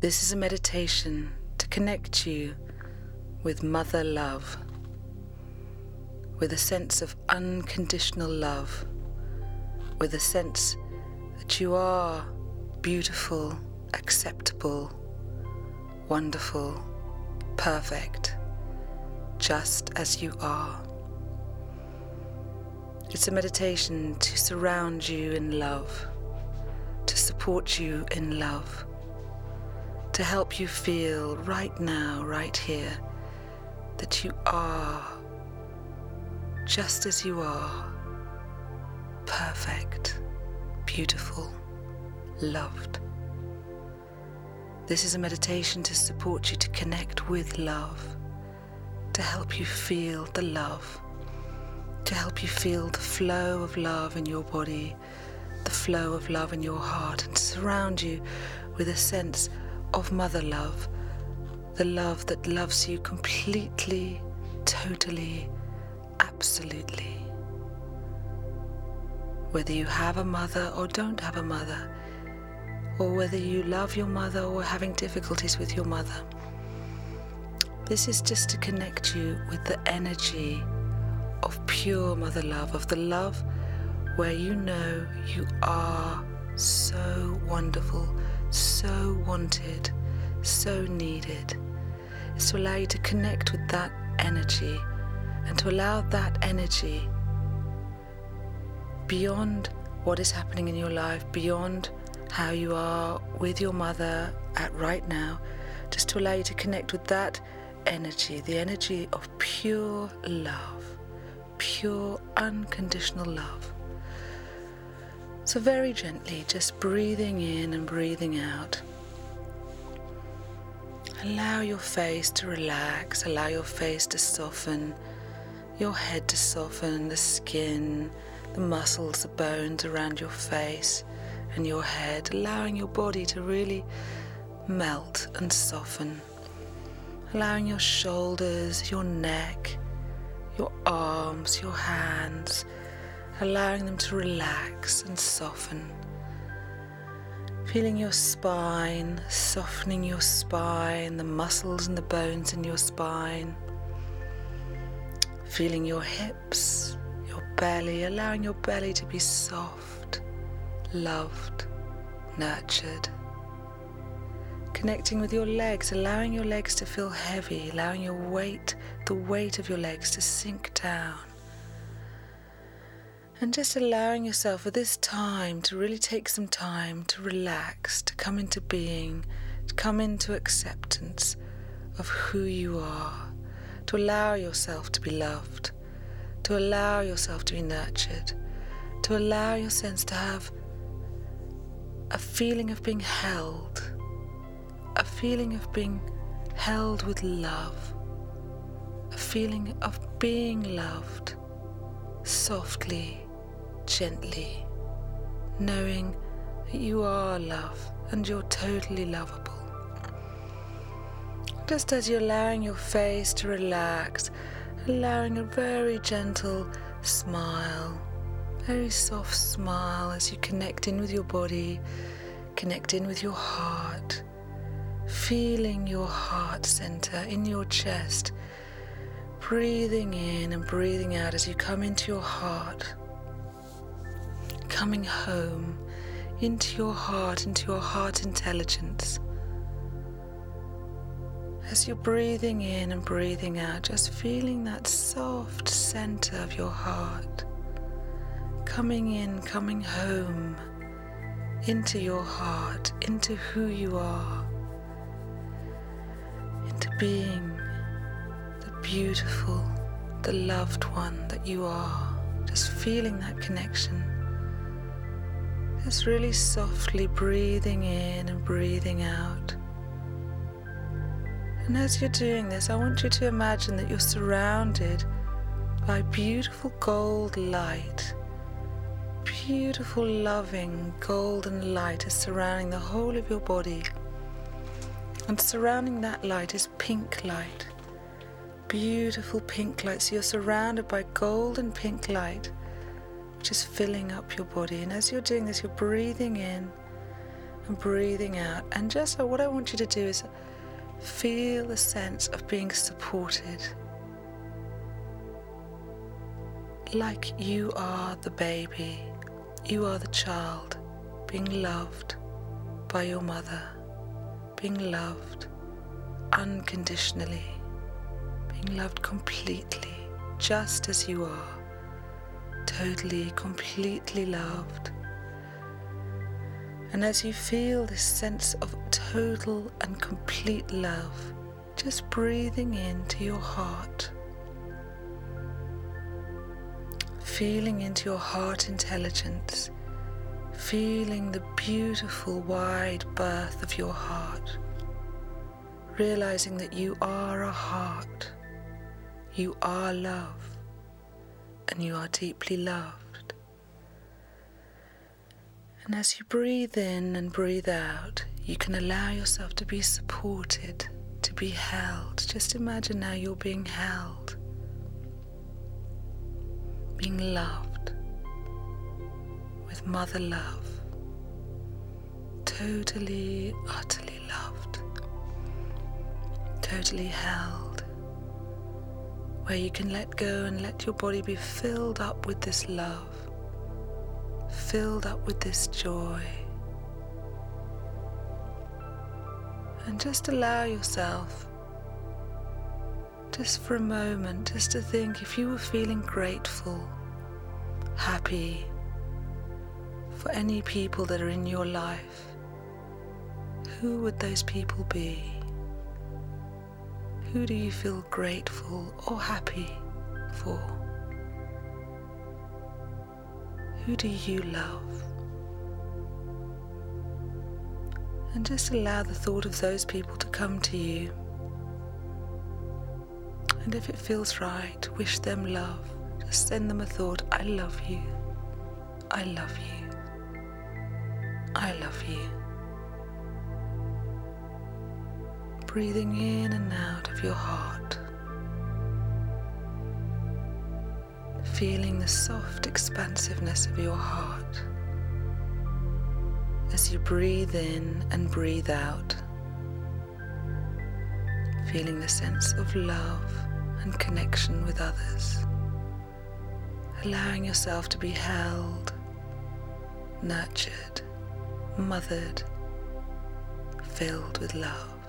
This is a meditation to connect you with Mother Love, with a sense of unconditional love, with a sense that you are beautiful, acceptable, wonderful, perfect, just as you are. It's a meditation to surround you in love, to support you in love, to help you feel right now, right here, that you are just as you are, perfect, beautiful, loved. This is a meditation to support you to connect with love, to help you feel the love to help you feel the flow of love in your body, the flow of love in your heart, and surround you with a sense of mother love, the love that loves you completely, totally, absolutely. Whether you have a mother or don't have a mother, or whether you love your mother or are having difficulties with your mother. This is just to connect you with the energy of pure mother love, of the love where you know you are so wonderful, so wanted, so needed. Is to allow you to connect with that energy and to allow that energy beyond what is happening in your life, beyond how you are with your mother at right now, just to allow you to connect with that energy, the energy of pure love pure, unconditional love. So, very gently, just breathing in and breathing out. Allow your face to relax, allow your face to soften, your head to soften, the skin, the muscles, the bones around your face and your head, allowing your body to really melt and soften. Allowing your shoulders, your neck, your arms, your hands, allowing them to relax and soften. Feeling your spine, softening your spine, the muscles and the bones in your spine. Feeling your hips, your belly, allowing your belly to be soft, loved, nurtured. Connecting with your legs, allowing your legs to feel heavy, allowing your weight the weight of your legs to sink down. And just allowing yourself for this time to really take some time to relax, to come into being, to come into acceptance of who you are, to allow yourself to be loved, to allow yourself to be nurtured, to allow your sense to have a feeling of being held, a feeling of being held with love a feeling of being loved softly, gently, knowing that you are love and you're totally lovable. Just as you're allowing your face to relax, allowing a very gentle smile, very soft smile as you connect in with your body, connect in with your heart, feeling your heart center in your chest breathing in and breathing out as you come into your heart, coming home into your heart, into your heart intelligence. As you're breathing in and breathing out, just feeling that soft center of your heart, coming in, coming home into your heart, into who you are, into being the beautiful, the loved one that you are. Just feeling that connection. Just really softly breathing in and breathing out. And as you're doing this, I want you to imagine that you're surrounded by beautiful gold light. Beautiful, loving golden light is surrounding the whole of your body. And surrounding that light is pink light beautiful pink light. So you're surrounded by golden pink light, is filling up your body. And as you're doing this, you're breathing in and breathing out. And just so what I want you to do is feel the sense of being supported. Like you are the baby, you are the child being loved by your mother, being loved unconditionally, being loved completely, just as you are, totally, completely loved. And as you feel this sense of total and complete love, just breathing into your heart, feeling into your heart intelligence, feeling the beautiful wide birth of your heart, realizing that you are a heart, you are love, and you are deeply loved. And as you breathe in and breathe out, you can allow yourself to be supported, to be held. Just imagine now you're being held, being loved with mother love, totally, utterly loved, totally held, where you can let go and let your body be filled up with this love filled up with this joy. And just allow yourself, just for a moment, just to think if you were feeling grateful, happy for any people that are in your life, who would those people be? Who do you feel grateful or happy for? Who do you love? And just allow the thought of those people to come to you. And if it feels right, wish them love. Just send them a thought I love you. I love you. I love you. Breathing in and out of your heart. feeling the soft expansiveness of your heart as you breathe in and breathe out, feeling the sense of love and connection with others, allowing yourself to be held, nurtured, mothered, filled with love.